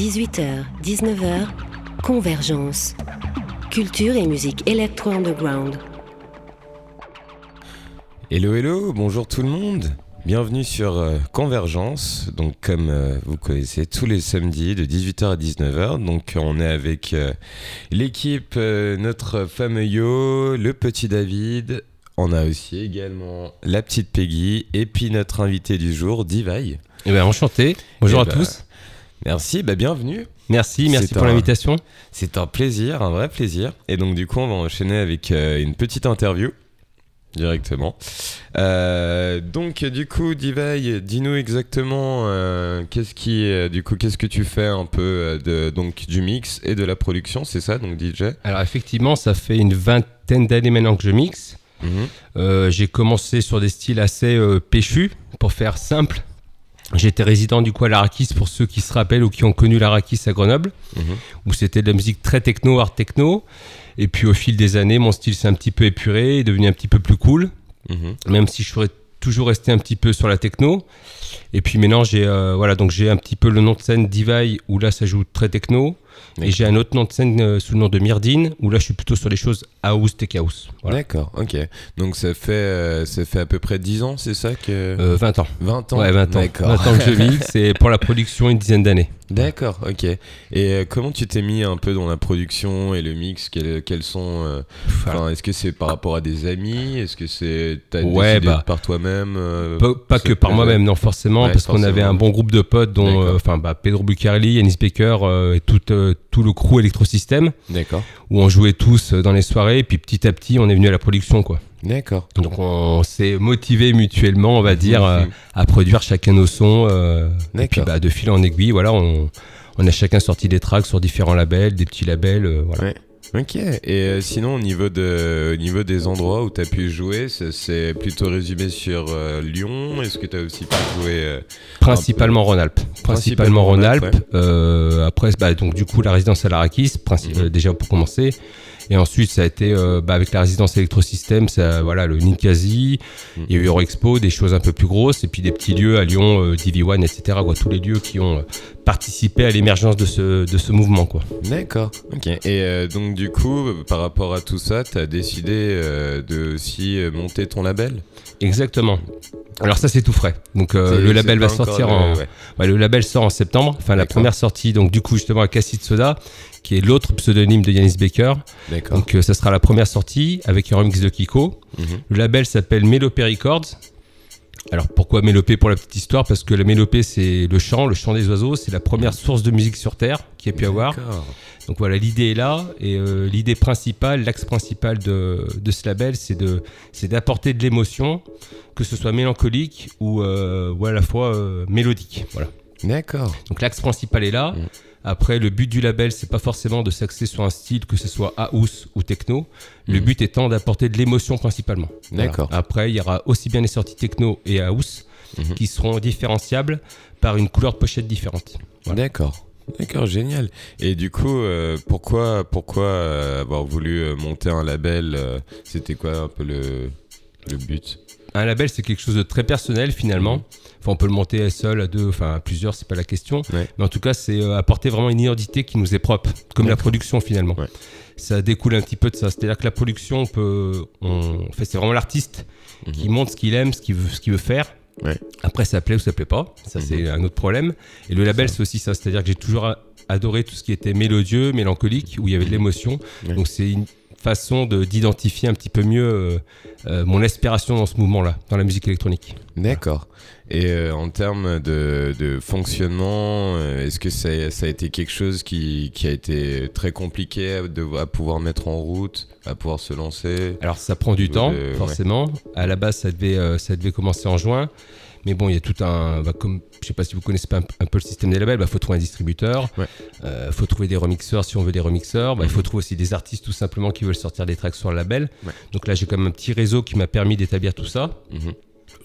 18h, 19h, Convergence. Culture et musique électro-underground. Hello, hello, bonjour tout le monde. Bienvenue sur euh, Convergence. Donc, comme euh, vous connaissez, tous les samedis de 18h à 19h. Donc, on est avec euh, l'équipe, notre fameux Yo, le petit David. On a aussi également la petite Peggy et puis notre invité du jour, Divai. Eh ben, enchanté. Bonjour Eh à ben, tous. Merci, bah bienvenue. Merci, merci pour l'invitation. C'est un plaisir, un vrai plaisir. Et donc du coup, on va enchaîner avec euh, une petite interview directement. Euh, donc du coup, Divai, dis-nous exactement euh, qu'est-ce qui, du coup, qu'est-ce que tu fais un peu de donc du mix et de la production, c'est ça, donc DJ. Alors effectivement, ça fait une vingtaine d'années maintenant que je mixe. Mhm. J'ai commencé sur des styles assez péchus, pour faire simple. J'étais résident du coup à l'Arakis pour ceux qui se rappellent ou qui ont connu l'Arakis à Grenoble, Mhm. où c'était de la musique très techno, art techno. Et puis au fil des années, mon style s'est un petit peu épuré, est devenu un petit peu plus cool, Mhm. même si je serais toujours resté un petit peu sur la techno. Et puis maintenant, j'ai euh, voilà, donc j'ai un petit peu le nom de scène Divai où là ça joue très techno. Et j'ai un autre nom de scène euh, sous le nom de Myrdine où là je suis plutôt sur les choses house, tech house. Voilà. D'accord, ok. Donc ça fait, euh, ça fait à peu près 10 ans, c'est ça que Euh, 20 ans. 20 ans. Ouais, 20 ans. D'accord. 20 ans que je mixe et pour la production une dizaine d'années. D'accord, ok. Et comment tu t'es mis un peu dans la production et le mix? Quels, quels sont Enfin, est-ce que c'est par rapport à des amis? Est-ce que c'est t'as Ouais, décidé bah, par toi-même pas, que par moi-même, non forcément, Ouais, parce qu'on avait forcément. un bon groupe de potes, dont euh, enfin bah, Pedro Bucarelli, Yanis Baker euh, et tout, euh, tout le crew électrosystème, D'accord, où on jouait tous dans les soirées, et puis petit à petit on est venu à la production quoi. d'accord. Donc on s'est motivé mutuellement, on va dire, Mhm. à produire chacun nos sons. euh, et puis bah, de fil en aiguille, voilà, on, on a chacun sorti des tracks sur différents labels, des petits labels, euh, voilà. Ouais. Ok. Et euh, sinon, au niveau, de, au niveau des endroits où tu as pu jouer, c'est- plutôt résumé sur euh, Lyon Est-ce que tu as aussi pu jouer euh, Principalement Rhône-Alpes. Principalement Rhône-Alpes. Euh, après, bah, donc du coup la résidence à l'Arakis, Mhm. euh, déjà pour commencer. Et ensuite, ça a été euh, bah, avec la résidence électrosystème, ça, voilà, le Ninkasi, il y a eu Eurexpo, des choses un peu plus grosses, et puis des petits lieux à Lyon, euh, DV1, etc. Quoi, tous les lieux qui ont euh, participé à l'émergence de ce, de ce mouvement. Quoi. D'accord, ok. Et euh, donc du coup, par rapport à tout ça, tu as décidé de aussi monter ton label? Exactement. Alors ça c'est tout frais. Donc euh, le label va sortir en, ouais. Ouais, le label sort en septembre. Enfin, la première sortie, donc du coup, justement, à Cassid Soda, qui est l'autre pseudonyme de Yanis Baker. D'accord. Donc, euh, ça sera la première sortie avec un remix de Kiko. Mhm. Le label s'appelle Mélopée Records. Alors, pourquoi Mélopée pour la petite histoire? Parce que la mélopée, c'est le chant, le chant des oiseaux. C'est la première source de musique sur Terre qui a pu avoir. Donc voilà, l'idée est là. Et euh, l'idée principale, l'axe principal de, de ce label, c'est de, c'est d'apporter de l'émotion, que ce soit mélancolique ou, euh, ou à la fois euh, mélodique. Voilà. D'accord. Donc l'axe principal est là. Mm. Après, le but du label, c'est pas forcément de s'axer sur un style, que ce soit house ou techno. Le Mm. but étant d'apporter de l'émotion principalement. Voilà. D'accord. Après, il y aura aussi bien les sorties techno et house Mhm. qui seront différenciables par une couleur de pochette différente. Voilà. D'accord. D'accord, génial. Et du coup, euh, pourquoi, pourquoi euh, avoir voulu euh, monter un label euh, C'était quoi un peu le, le but? Un label, c'est quelque chose de très personnel finalement. Mhm. Enfin, on peut le monter à seul, à deux, enfin à plusieurs, c'est pas la question. Ouais. Mais en tout cas, c'est euh, apporter vraiment une identité qui nous est propre, comme la production finalement. Ouais. Ça découle un petit peu de ça. C'est-à-dire que la production, on peut, on, en fait, c'est vraiment l'artiste Mhm. qui montre ce qu'il aime, ce qu'il veut, ce qu'il veut faire. Ouais. Après, ça plaît ou ça plaît pas. Ça, Mhm. c'est un autre problème. Et le label, c'est aussi ça. C'est-à-dire que j'ai toujours adoré tout ce qui était mélodieux, mélancolique, où il y avait de l'émotion. Ouais. Donc, c'est une façon de d'identifier un petit peu mieux euh, euh, mon inspiration dans ce mouvement-là, dans la musique électronique. D'accord. Et euh, en termes de, de fonctionnement, est-ce que ça, ça a été quelque chose qui, qui a été très compliqué à, de, à pouvoir mettre en route, à pouvoir se lancer? Alors ça prend du temps, de- forcément. À la base, ça devait, ça devait commencer en juin. Mais bon, il y a tout un. bah, comme, je sais pas si vous connaissez pas un, un peu le système des labels, il faut trouver un distributeur, Ouais. il faut trouver des remixeurs si on veut des remixeurs, il faut trouver aussi des artistes tout simplement qui veulent sortir des tracks sur le label. Ouais. Donc là, j'ai quand même un petit réseau qui m'a permis d'établir tout ça. Mhm.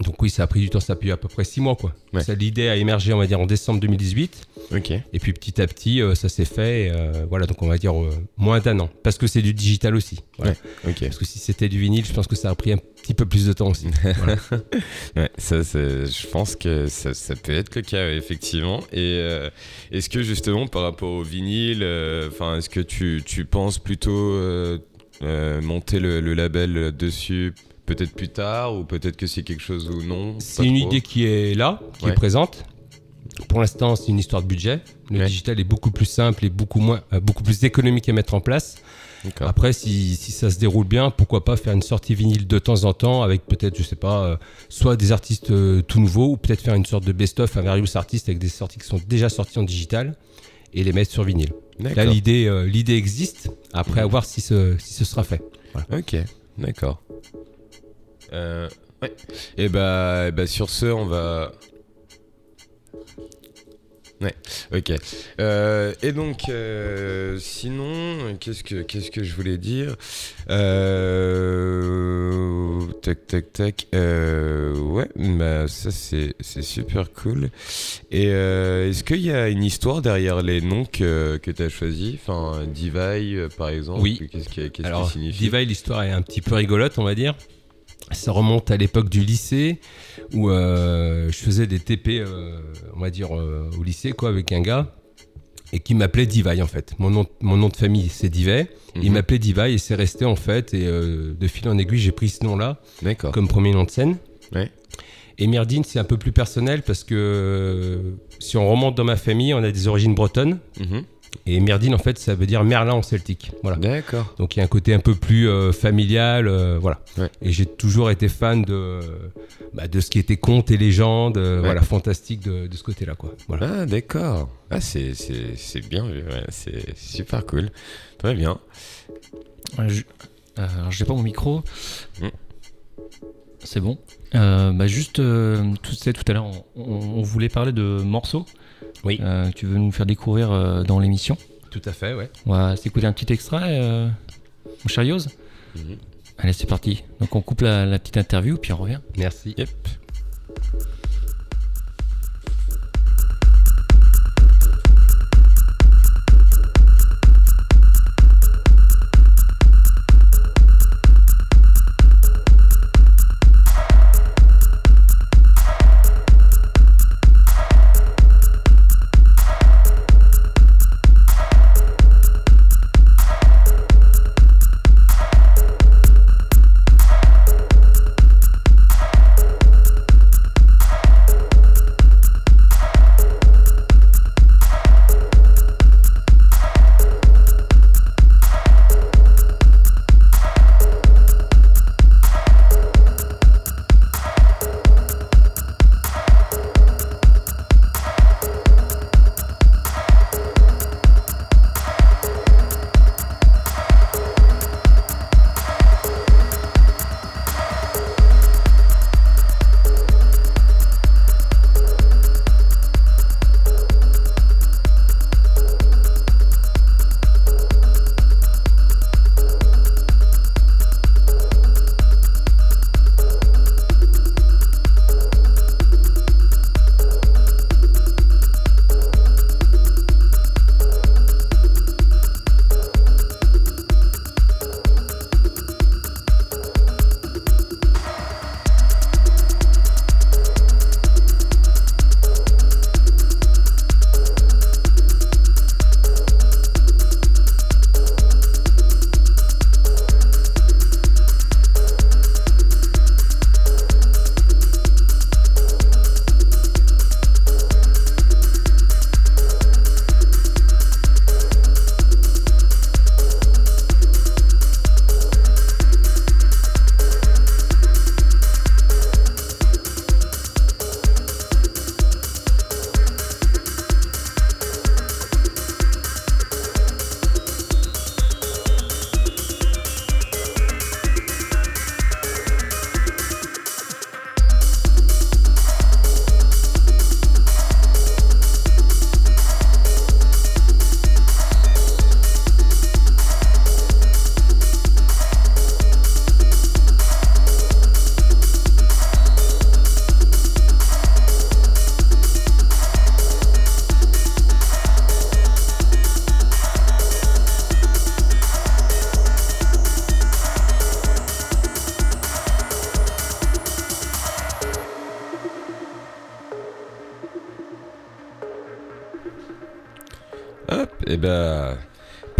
Donc oui, ça a pris du temps, ça a pris à peu près six mois quoi. Ouais. Ça, L'idée a émergé, on va dire, en décembre 2018. Ok. Et puis petit à petit, euh, ça s'est fait. euh, voilà, donc on va dire euh, moins d'un an. Parce que c'est du digital aussi. Voilà. Parce que si c'était du vinyle, je pense que ça a pris un petit peu plus de temps aussi. Voilà. Ouais, ça, je pense que ça, ça peut être le cas, effectivement. Et est-ce que justement, par rapport au vinyle, enfin, est-ce que tu, tu penses plutôt monter le, le label dessus peut-être plus tard ou peut-être que c'est quelque chose ou non C'est une trop idée qui est là, qui Ouais. est présente. Pour l'instant, c'est une histoire de budget. Le Ouais. digital est beaucoup plus simple et beaucoup, moins, euh, beaucoup plus économique à mettre en place. Après, si, si ça se déroule bien, pourquoi pas faire une sortie vinyle de temps en temps avec peut-être, je sais pas, euh, soit des artistes euh, tout nouveaux ou peut-être faire une sorte de best-of, un various artist avec des sorties qui sont déjà sorties en digital et les mettre sur vinyle. Là, l'idée, l'idée existe. Après, à voir si ce, si ce sera fait. Ok, d'accord. Euh, ouais. Et bah, et bah, sur ce, on va. Ouais, ok. Euh, et donc, euh, sinon, qu'est-ce que qu'est-ce que je voulais dire euh, Tac, tac, tac. Ouais, bah ça c'est c'est super cool. Et est-ce qu'il y a une histoire derrière les noms que que t'as choisis? Enfin, euh, par exemple. Oui. Qu'est-ce qui qu'est-ce Alors, qui signifie? Divide, l'histoire est un petit peu rigolote, on va dire. Ça remonte à l'époque du lycée où euh, je faisais des TP, euh, on va dire, euh, au lycée, quoi, avec un gars et qui m'appelait Divide en fait. Mon nom, mon nom de famille c'est Divey. Il Mhm. m'appelait Divide et c'est resté en fait. Et de fil en aiguille, j'ai pris ce nom-là comme premier nom de scène. Ouais. Et Myrdine, c'est un peu plus personnel parce que si on remonte dans ma famille, on a des origines bretonnes. Mhm. Et Myrdine, en fait, ça veut dire Merlin en celtique. Voilà. D'accord. Donc il y a un côté un peu plus euh, familial, euh, voilà. Ouais. Et j'ai toujours été fan de, bah, de ce qui était contes et légendes, euh, Ouais. voilà, fantastique de, de ce côté-là, quoi. Voilà. Ah, d'accord. Ah, c'est, c'est, c'est bien vu, ouais, c'est super cool. Très bien. Ouais, je- euh, alors, j'ai pas mon micro. Mm. C'est bon. Euh, bah, juste, euh, tu sais, tout à l'heure, on, on- on voulait parler de morceaux. Oui. Euh, que tu veux nous faire découvrir euh, dans l'émission? Tout à fait, ouais. On va s'écouter un petit extrait, euh, mon cher Mhm. Allez, c'est parti. Donc, on coupe la, la petite interview, puis on revient. Merci. Yep.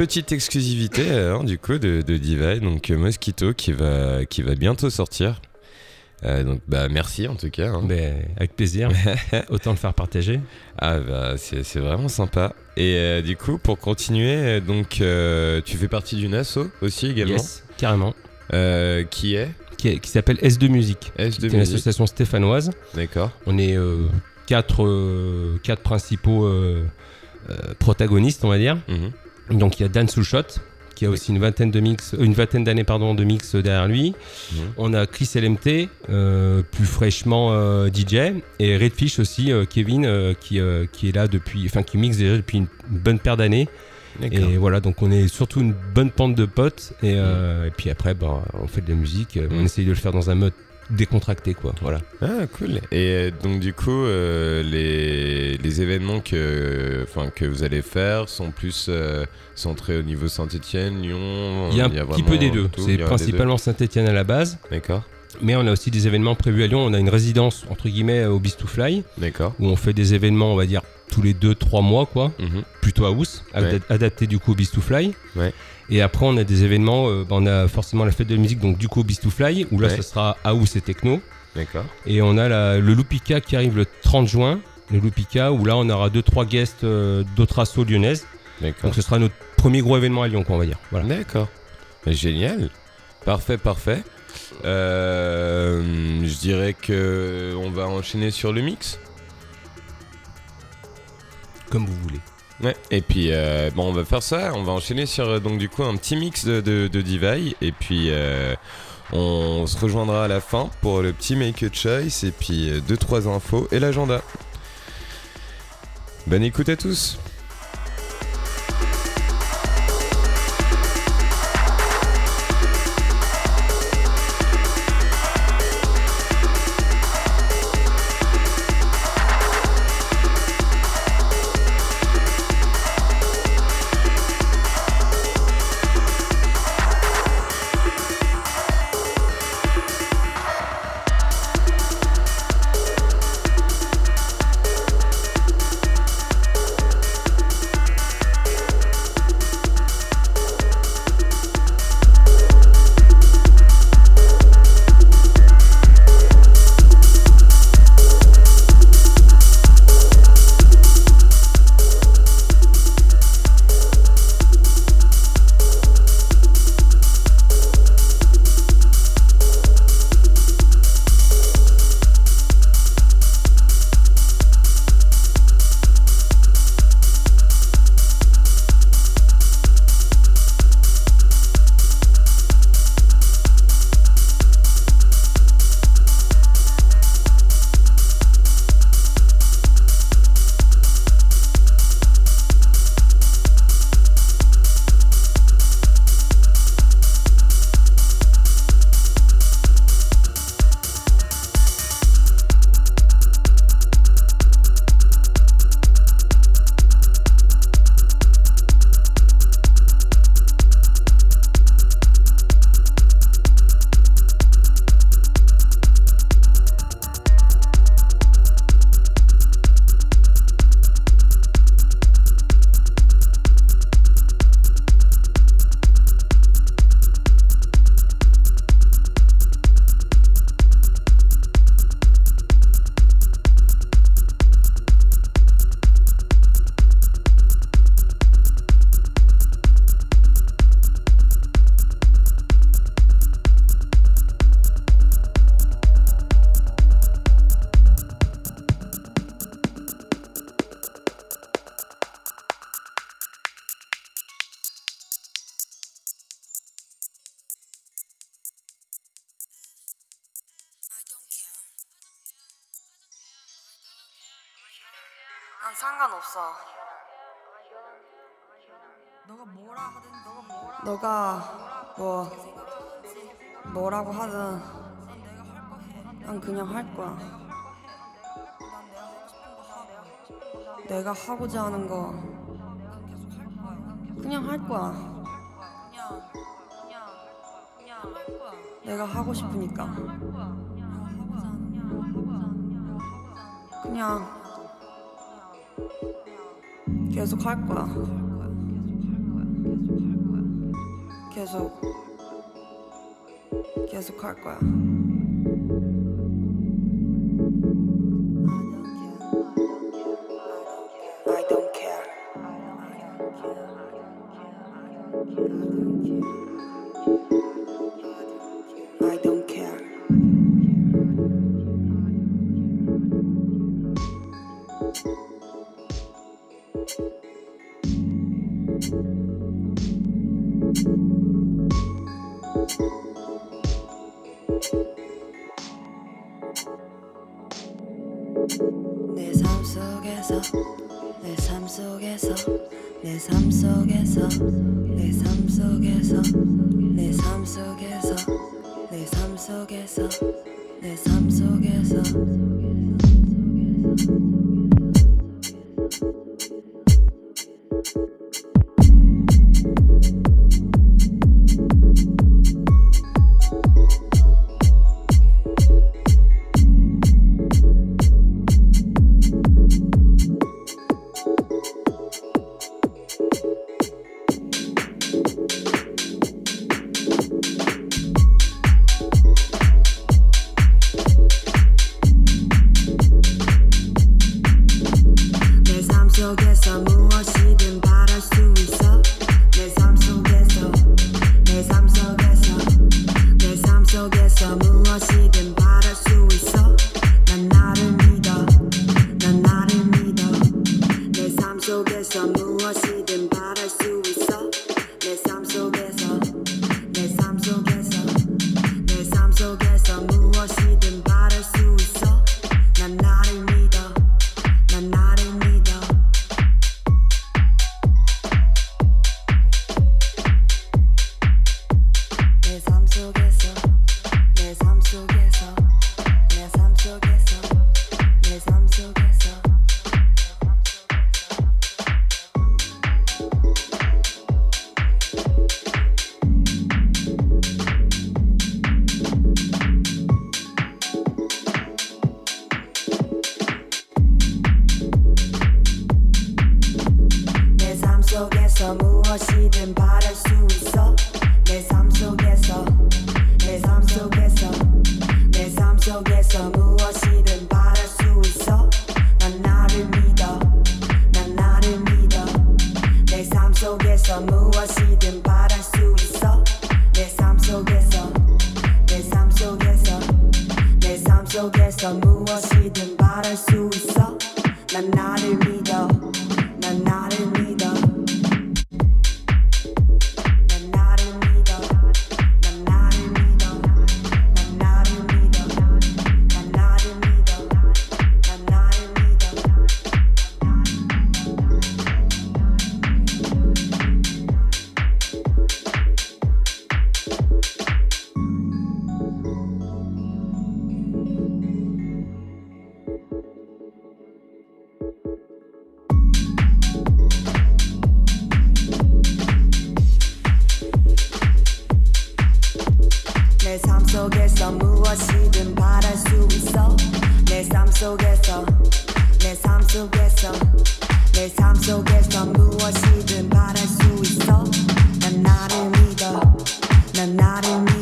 Petite exclusivité hein, du coup de, de donc euh, Mosquito qui va qui va bientôt sortir. Euh, donc bah merci en tout cas. hein. Mais avec plaisir. Autant le faire partager. Ah bah c'est c'est vraiment sympa. Et euh, du coup pour continuer, euh, donc euh, tu fais partie d'une asso aussi également, Yes, carrément. Euh, qui est Qui, qui s'appelle S2 Musique. S2 C'est une association stéphanoise. D'accord. On est euh, quatre, euh, quatre principaux euh, euh, protagonistes, on va dire. Mhm. Donc il y a Dan Soulshot, qui a aussi une vingtaine de mix, euh, une vingtaine d'années pardon de mix derrière lui. Mhm. On a Chris LMT, euh, plus fraîchement euh, DJ, et Redfish aussi, euh, Kevin, euh, qui, euh, qui est là depuis, enfin qui mixe déjà depuis une bonne paire d'années. Et voilà, donc on est surtout une bonne pente de potes. Et, euh, et puis après, bah, on fait de la musique. euh, On Mm. essaye de le faire dans un mode décontracté, quoi. Voilà. Ah cool. Et euh, donc du coup, euh, les, les événements que, enfin, que vous allez faire sont plus euh, centrés au niveau Saint-Etienne, Lyon. Il y a un petit peu des deux. C'est principalement Saint-Etienne à la base. D'accord. Mais on a aussi des événements prévus à Lyon. On a une résidence, entre guillemets, au Beast to Fly, D'accord. où on fait des événements, on va dire, tous les 2-3 mois, quoi. Mhm. Plutôt house, Ouais. adap- adapté du coup au Beast to Fly. Ouais. Et après, on a des événements, euh, bah, on a forcément la fête de la musique, donc du coup au Beast to Fly, où là, Ouais. ça sera house et techno. D'accord. Et on a la- le Loupika qui arrive le 30 juin. Le Loupika, où là, on aura 2-3 guests euh, d'autres assos lyonnaises. D'accord. Donc ce sera notre premier gros événement à Lyon, quoi, on va dire. Voilà. D'accord. Génial. Parfait, parfait. Euh, je dirais que on va enchaîner sur le mix. Comme vous voulez. Ouais. Et puis euh, bon, on va faire ça. On va enchaîner sur euh, donc du coup un petit mix de, de, de. Et puis euh, on se rejoindra à la fin pour le petit make a choice et puis euh, deux trois infos et l'agenda. Bonne écoute à tous. 하고자 하는 거 그냥 할 거야. 내가 하고 싶으니까. 그냥 계속 할 거야. 계속 계속 할 거야. 내 삶 속에서 무엇이든 바랄 수 있어 난 나를 믿어 난 나를 믿어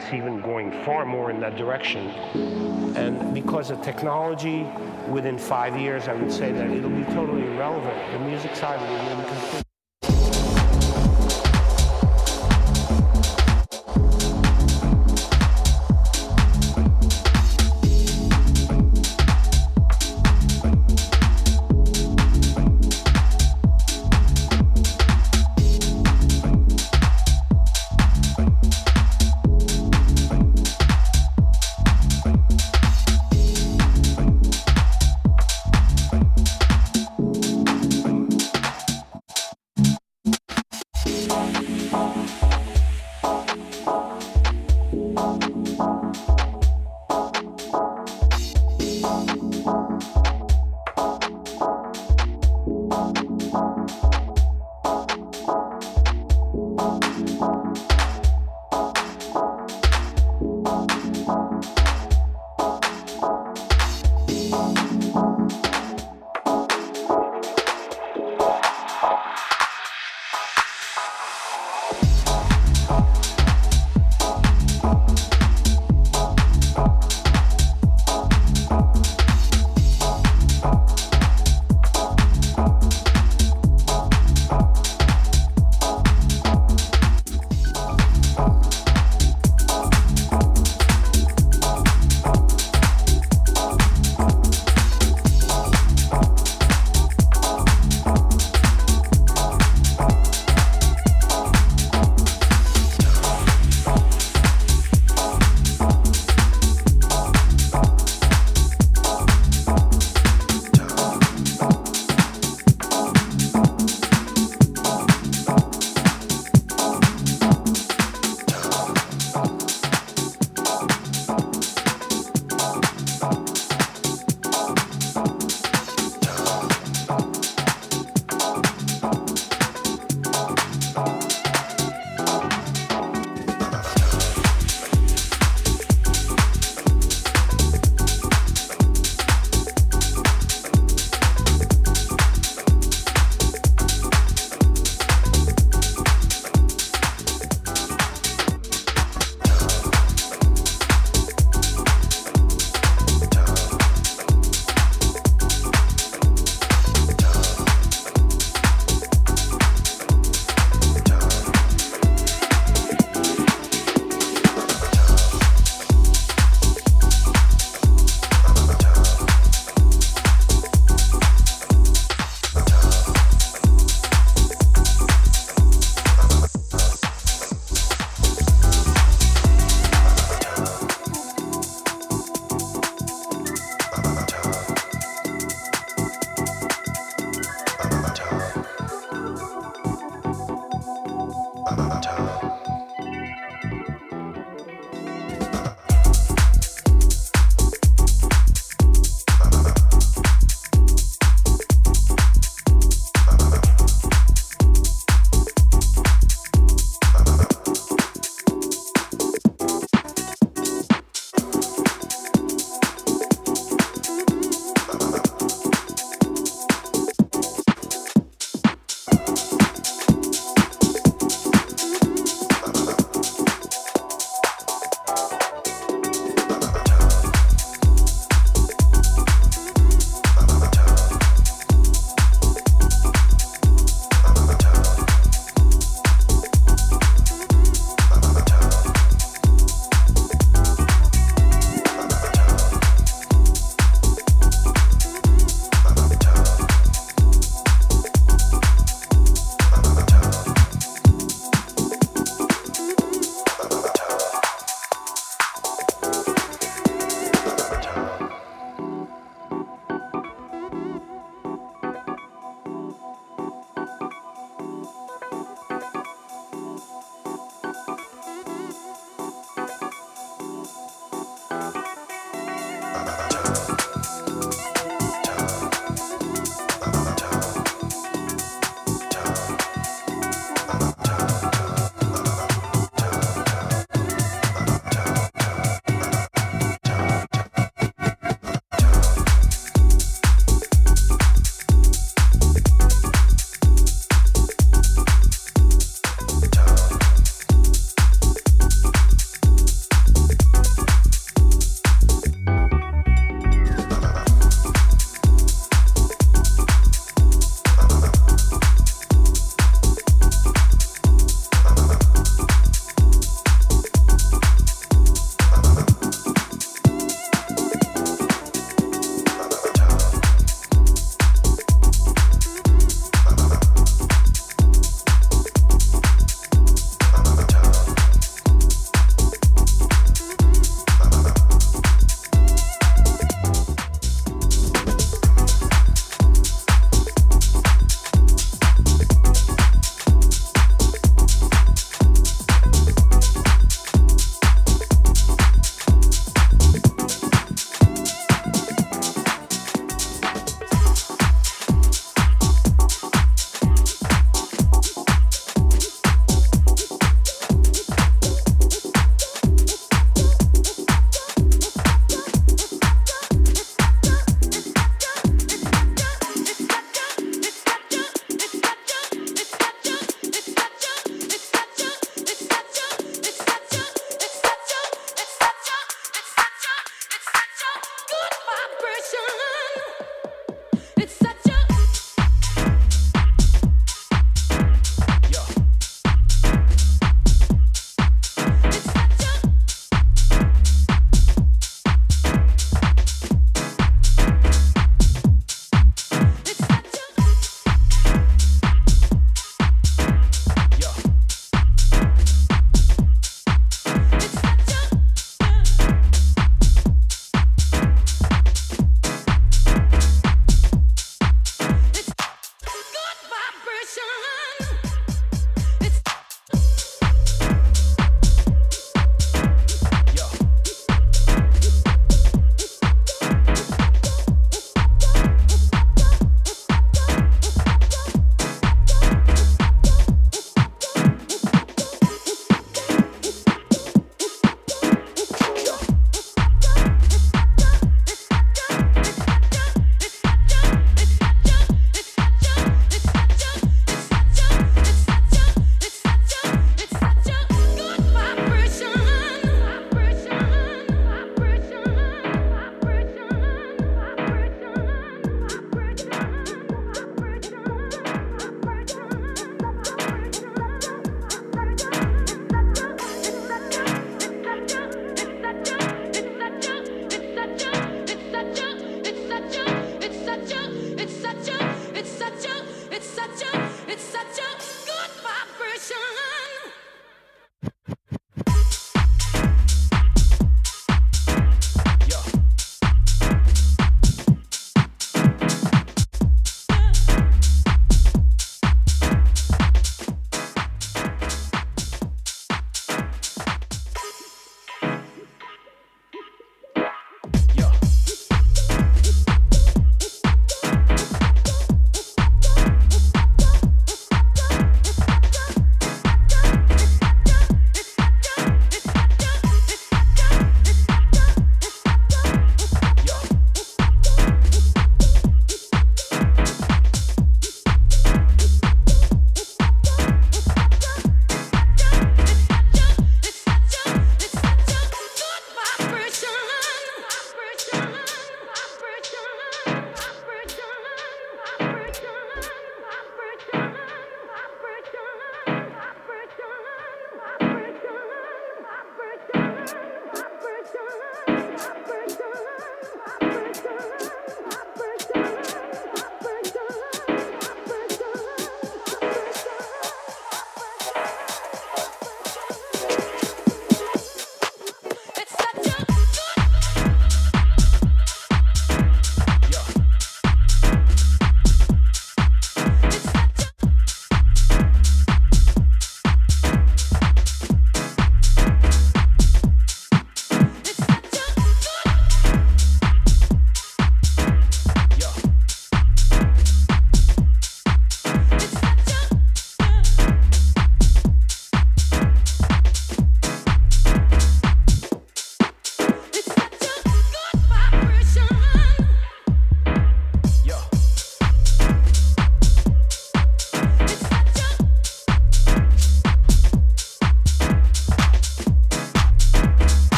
it's even going far more in that direction. And because of technology, within five years, I would say that it'll be totally irrelevant. The music side will be complete.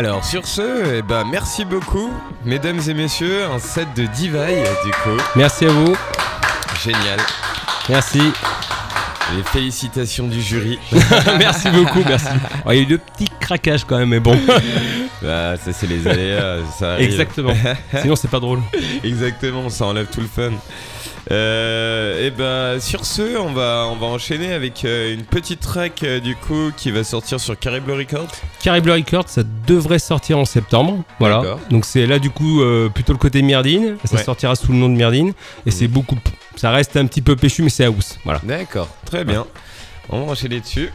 Alors sur ce, eh ben, merci beaucoup, mesdames et messieurs, un set de Divide du coup, Merci à vous. génial. Merci. Les félicitations du jury. merci beaucoup, merci. Oh, il y a eu deux petits craquages quand même, mais bon. Ah, ça c'est les aléas, ça arrive. Exactement. Sinon, c'est pas drôle. Exactement, ça enlève tout le fun. Euh, et ben sur ce, on va on va enchaîner avec euh, une petite track euh, du coup qui va sortir sur Caribou Records. Caribou Records, ça devrait sortir en septembre. Voilà. Donc c'est là du coup euh, plutôt le côté Myrdine. Ça Ouais. sortira sous le nom de Myrdine. Et c'est beaucoup. Ça reste un petit peu péchu, mais c'est house. Voilà. D'accord, très bien. On va enchaîner dessus.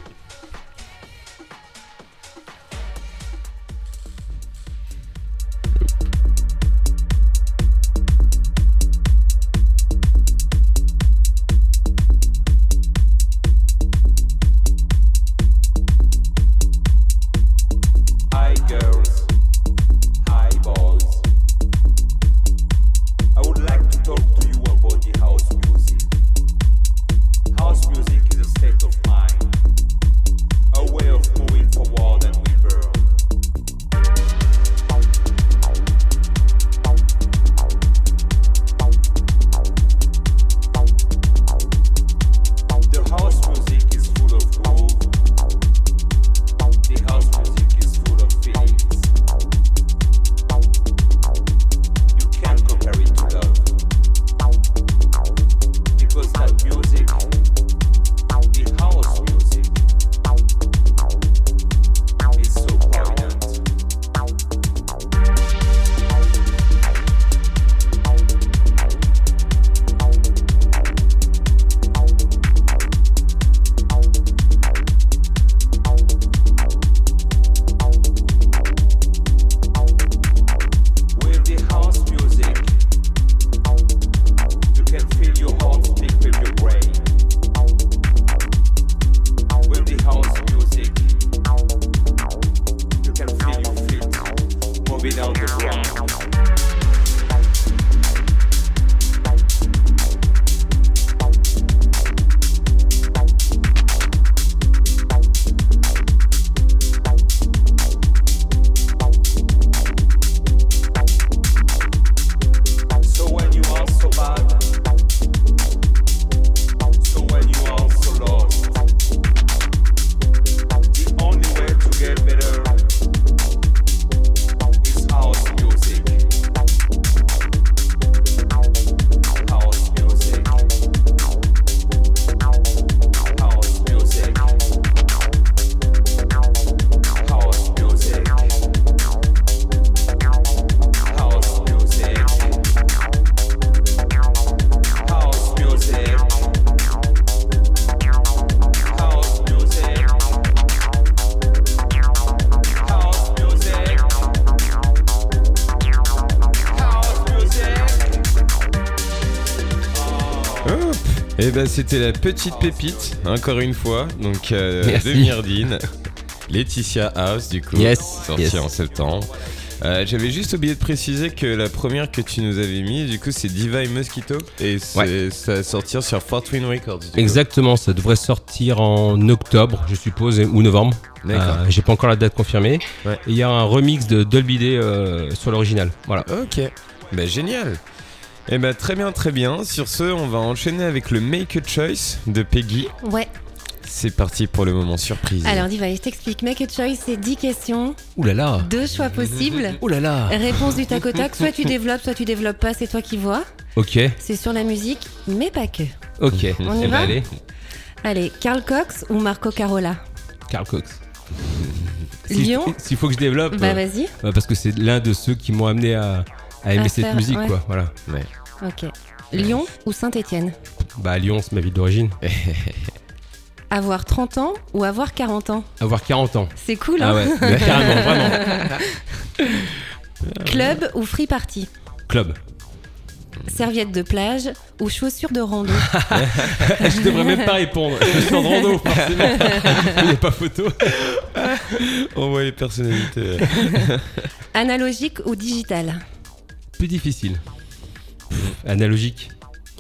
Ben c'était la petite pépite, encore une fois, donc euh, de Myrdine. Laetitia House du coup, Yes, sortie yes. en septembre. Euh, J'avais juste oublié de préciser que la première que tu nous avais mis, du coup, c'est Divine Mosquito et ça va sortir sur Fortune Records. Exactement. Ça devrait sortir en octobre, je suppose, ou novembre. Euh, J'ai pas encore la date confirmée. Ouais. Il y a un remix de Dolby Day euh, sur l'original. Voilà. Ok, bah génial. Et bah très bien, très bien. Sur ce, on va enchaîner avec le Make a Choice de Peggy. Ouais. C'est parti pour le moment surprise. Alors, Diva, je t'explique. Make a choice, c'est 10 questions, Ouh là là. deux choix possibles. Ouh là là. Réponse du tac au tac. Soit tu développes, soit tu développes pas, c'est toi qui vois. Ok. C'est sur la musique, mais pas que. Ok. On y Eh ben, va allez. Allez, Carl Cox ou Marco Carola Carl Cox. Lyon S'il faut que je développe. Bah euh, vas-y. bah, parce que c'est l'un de ceux qui m'ont amené à, à aimer À cette faire, musique, ouais. quoi. Voilà. Ok. Lyon ou Saint-Étienne Bah, Lyon, c'est ma ville d'origine. Avoir 30 ans ou avoir 40 ans Avoir 40 ans. C'est cool, hein Ah ouais, mais carrément, vraiment. Club ou free party Club. Serviette de plage ou chaussures de rando Je devrais même pas répondre. Je suis en rando, forcément. Il n'y a pas photo. On voit les personnalités. Analogique ou digital Plus difficile. Pff, Analogique.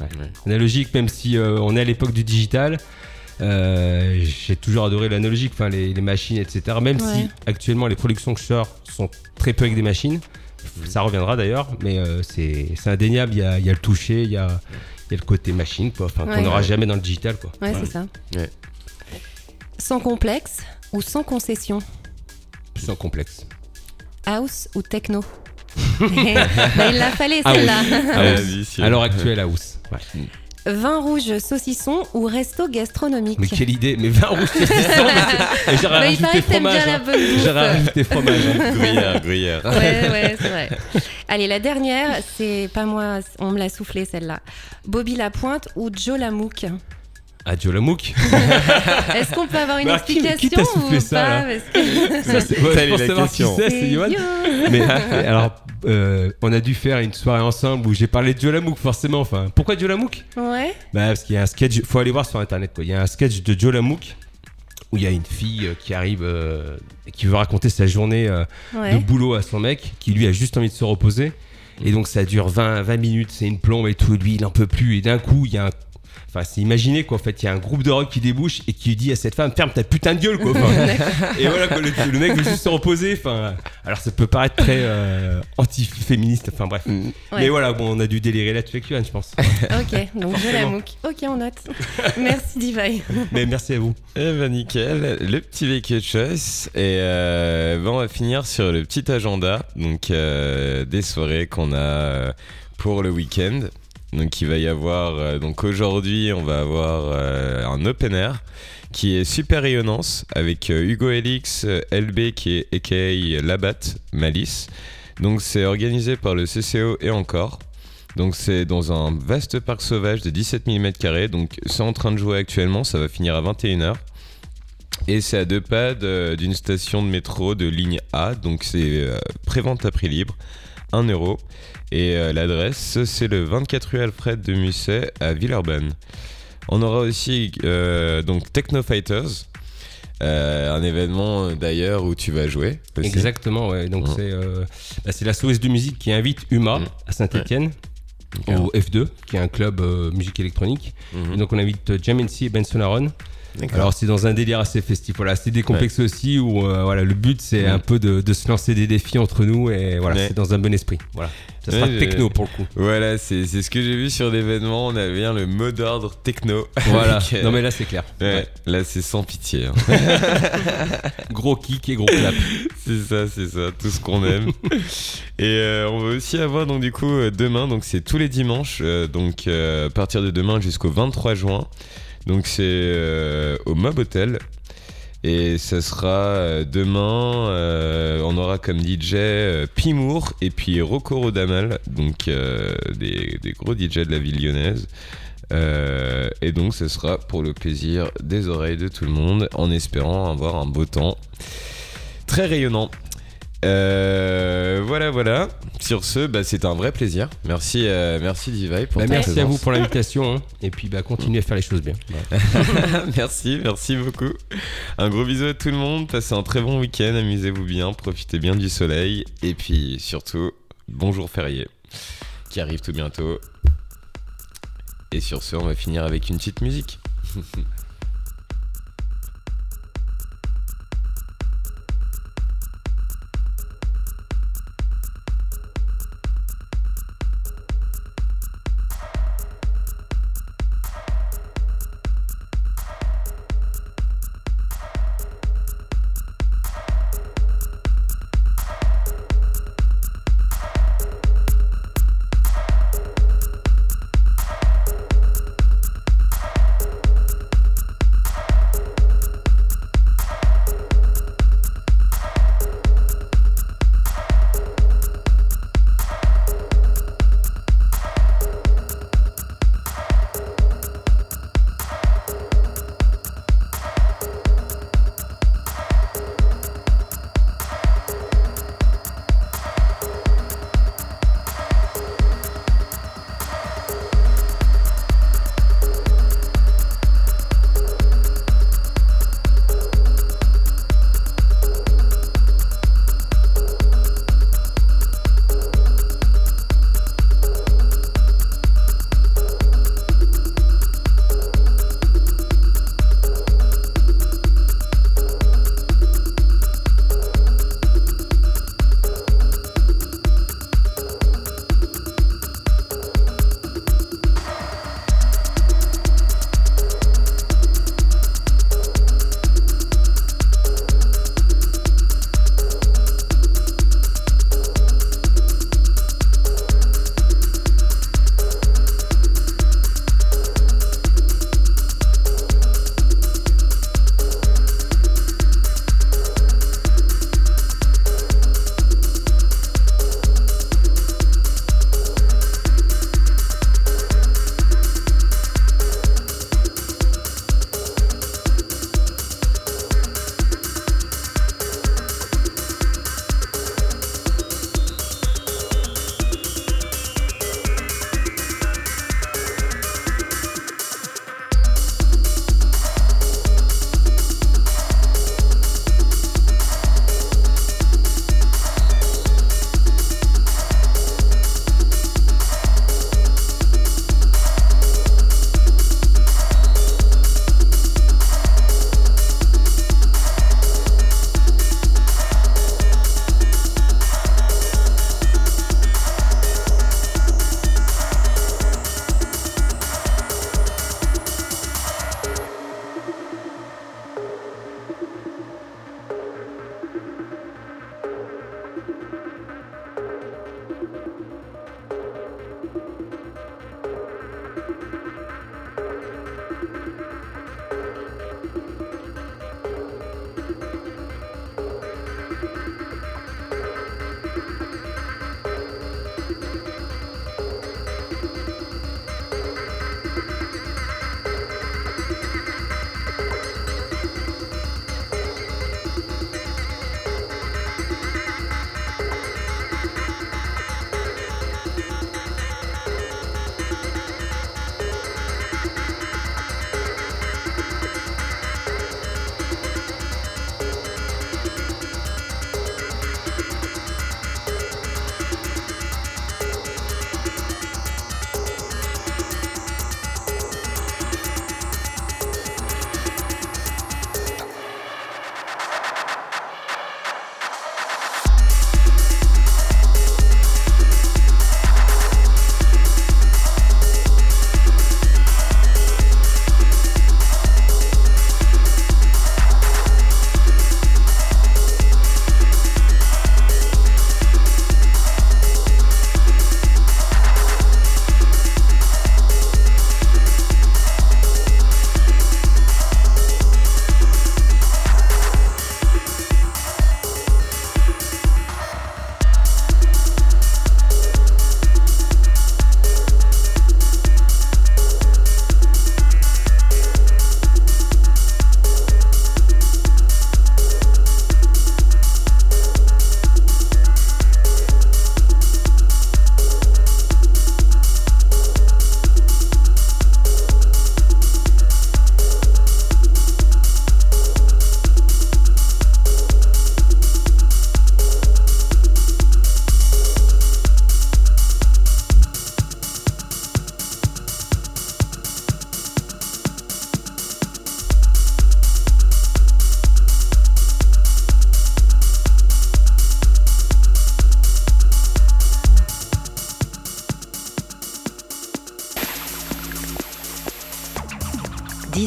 Ouais. Ouais. Analogique, même si euh, on est à l'époque du digital. Euh, J'ai toujours adoré l'analogique, enfin les, les machines, etc. Même Ouais. si actuellement les productions que je sors sont très peu avec des machines, ça reviendra d'ailleurs, mais euh, c'est c'est indéniable. Il y a, il y a le toucher, il y a, il y a le côté machine, quoi. Enfin, Ouais. qu'on n'aura jamais dans le digital, quoi. Ouais, c'est ça. Ouais. Sans complexe ou sans concession? Sans complexe. House ou techno? Bah, Il l'a fallait House. celle-là. Ah, oui, si. À l'heure actuelle, house. Ouais. Vin rouge saucisson ou resto gastronomique Mais quelle idée Mais vin rouge saucisson, j'aurais Bah, il paraît rajouté fromage. bien la hein. J'aurais rajouté fromage. hein. Gruyère, gruyère. Ouais, ouais, c'est vrai. Allez, la dernière, c'est pas moi, on me l'a soufflé celle-là. Bobby Lapointe ou Joe Lamouk? Joe Lamouk. Est-ce qu'on peut avoir une Bah, explication qui t'a soufflé ou ça, pas là que- Ça, c'est- ouais, je pense la savoir qui question. c'est, c'est Johan. Mais mais alors, euh, on a dû faire une soirée ensemble où j'ai parlé de Joe Lamouk, forcément. Enfin, pourquoi Joe Lamouk Ouais. Bah, parce qu'il y a un sketch, faut aller voir sur internet quoi. Il y a un sketch de Joe Lamouk où il y a une fille euh, qui arrive euh, et qui veut raconter sa journée euh, de boulot à son mec qui lui a juste envie de se reposer. Et donc ça dure 20, 20 minutes, c'est une plombe et tout. Et lui, il en peut plus. Et d'un coup, il y a un. Enfin, c'est imaginer quoi. En fait, il y a un groupe de rock qui débouche et qui dit à cette femme Ferme ta putain de gueule quoi. Enfin, et voilà quoi. Le, le mec veut juste se reposer. Enfin, alors ça peut paraître très euh, anti-féministe. Enfin, bref. Mm. Mais voilà, bon, on a dû délirer là-dessus avec je pense. Ok, donc Joe Lamouk. Ok, on note. Merci Divine. Mais merci à vous. Eh ben nickel, le petit véhicule choice et euh, ben, on va finir sur le petit agenda donc euh, des soirées qu'on a euh, pour le week-end. Donc il va y avoir euh, donc aujourd'hui on va avoir euh, un open air qui est Super Rayonnance avec euh, Hugo Elix, LB qui est aka Labat Malice. Donc c'est organisé par le CCO et encore. Donc c'est dans un vaste parc sauvage de 17 000 m2. Donc c'est en train de jouer actuellement, ça va finir à 21h. Et c'est à deux pas d'une station de métro de ligne A. Donc c'est prévente à prix libre, 1 euro. Et euh, l'adresse c'est le 24 rue Alfred de Musset à Villeurbanne. On aura aussi euh, donc Techno Fighters. euh, un événement d'ailleurs où tu vas jouer. aussi. Exactement, ouais. Donc Ouais. c'est bah, c'est la SOS de musique qui invite Huma Mm. à Saint-Etienne. D'accord. Au F2, qui est un club euh, musique électronique. Mhm. Et donc on invite Jamency et Benson Aaron. Alors c'est dans un délire assez festif. Voilà, c'est décomplexé aussi où euh, voilà, le but c'est un peu de, de se lancer des défis entre nous et voilà, Ouais. c'est dans un bon esprit. Voilà, ça sera Ouais, techno pour le coup. Voilà, c'est c'est ce que j'ai vu sur l'événement. On a bien le mot d'ordre techno. Voilà, Avec, euh, non mais là c'est clair. ouais, Ouais. Là, c'est sans pitié. hein. Gros kick et gros clap. c'est ça, c'est ça, tout ce qu'on aime. Et euh, on va aussi avoir donc du coup euh, demain, donc c'est tous les dimanches, euh, donc euh, à partir de demain jusqu'au 23 juin. Donc c'est euh, au Mob Hotel. Et ça sera euh, demain, euh, on aura comme DJ Pimour et puis Rocco Rodamal, donc des, gros DJ de la ville lyonnaise. Et donc ce sera pour le plaisir des oreilles de tout le monde, en espérant avoir un beau temps très rayonnant. Euh, voilà, voilà. Sur ce, bah, c'est un vrai plaisir. Merci, euh, merci Divine pour Bah, ta merci à vous pour l'invitation hein. et puis bah, continuez à faire les choses bien. merci, merci beaucoup. Un gros bisou à tout le monde. Passez un très bon week-end. Amusez-vous bien. Profitez bien du soleil. Et puis surtout, bonjour férié qui arrive tout bientôt. Et sur ce, on va finir avec une petite musique.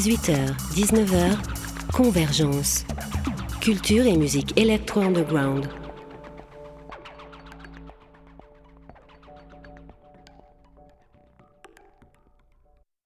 18h, 19h, Convergence. Culture et musique électro-underground.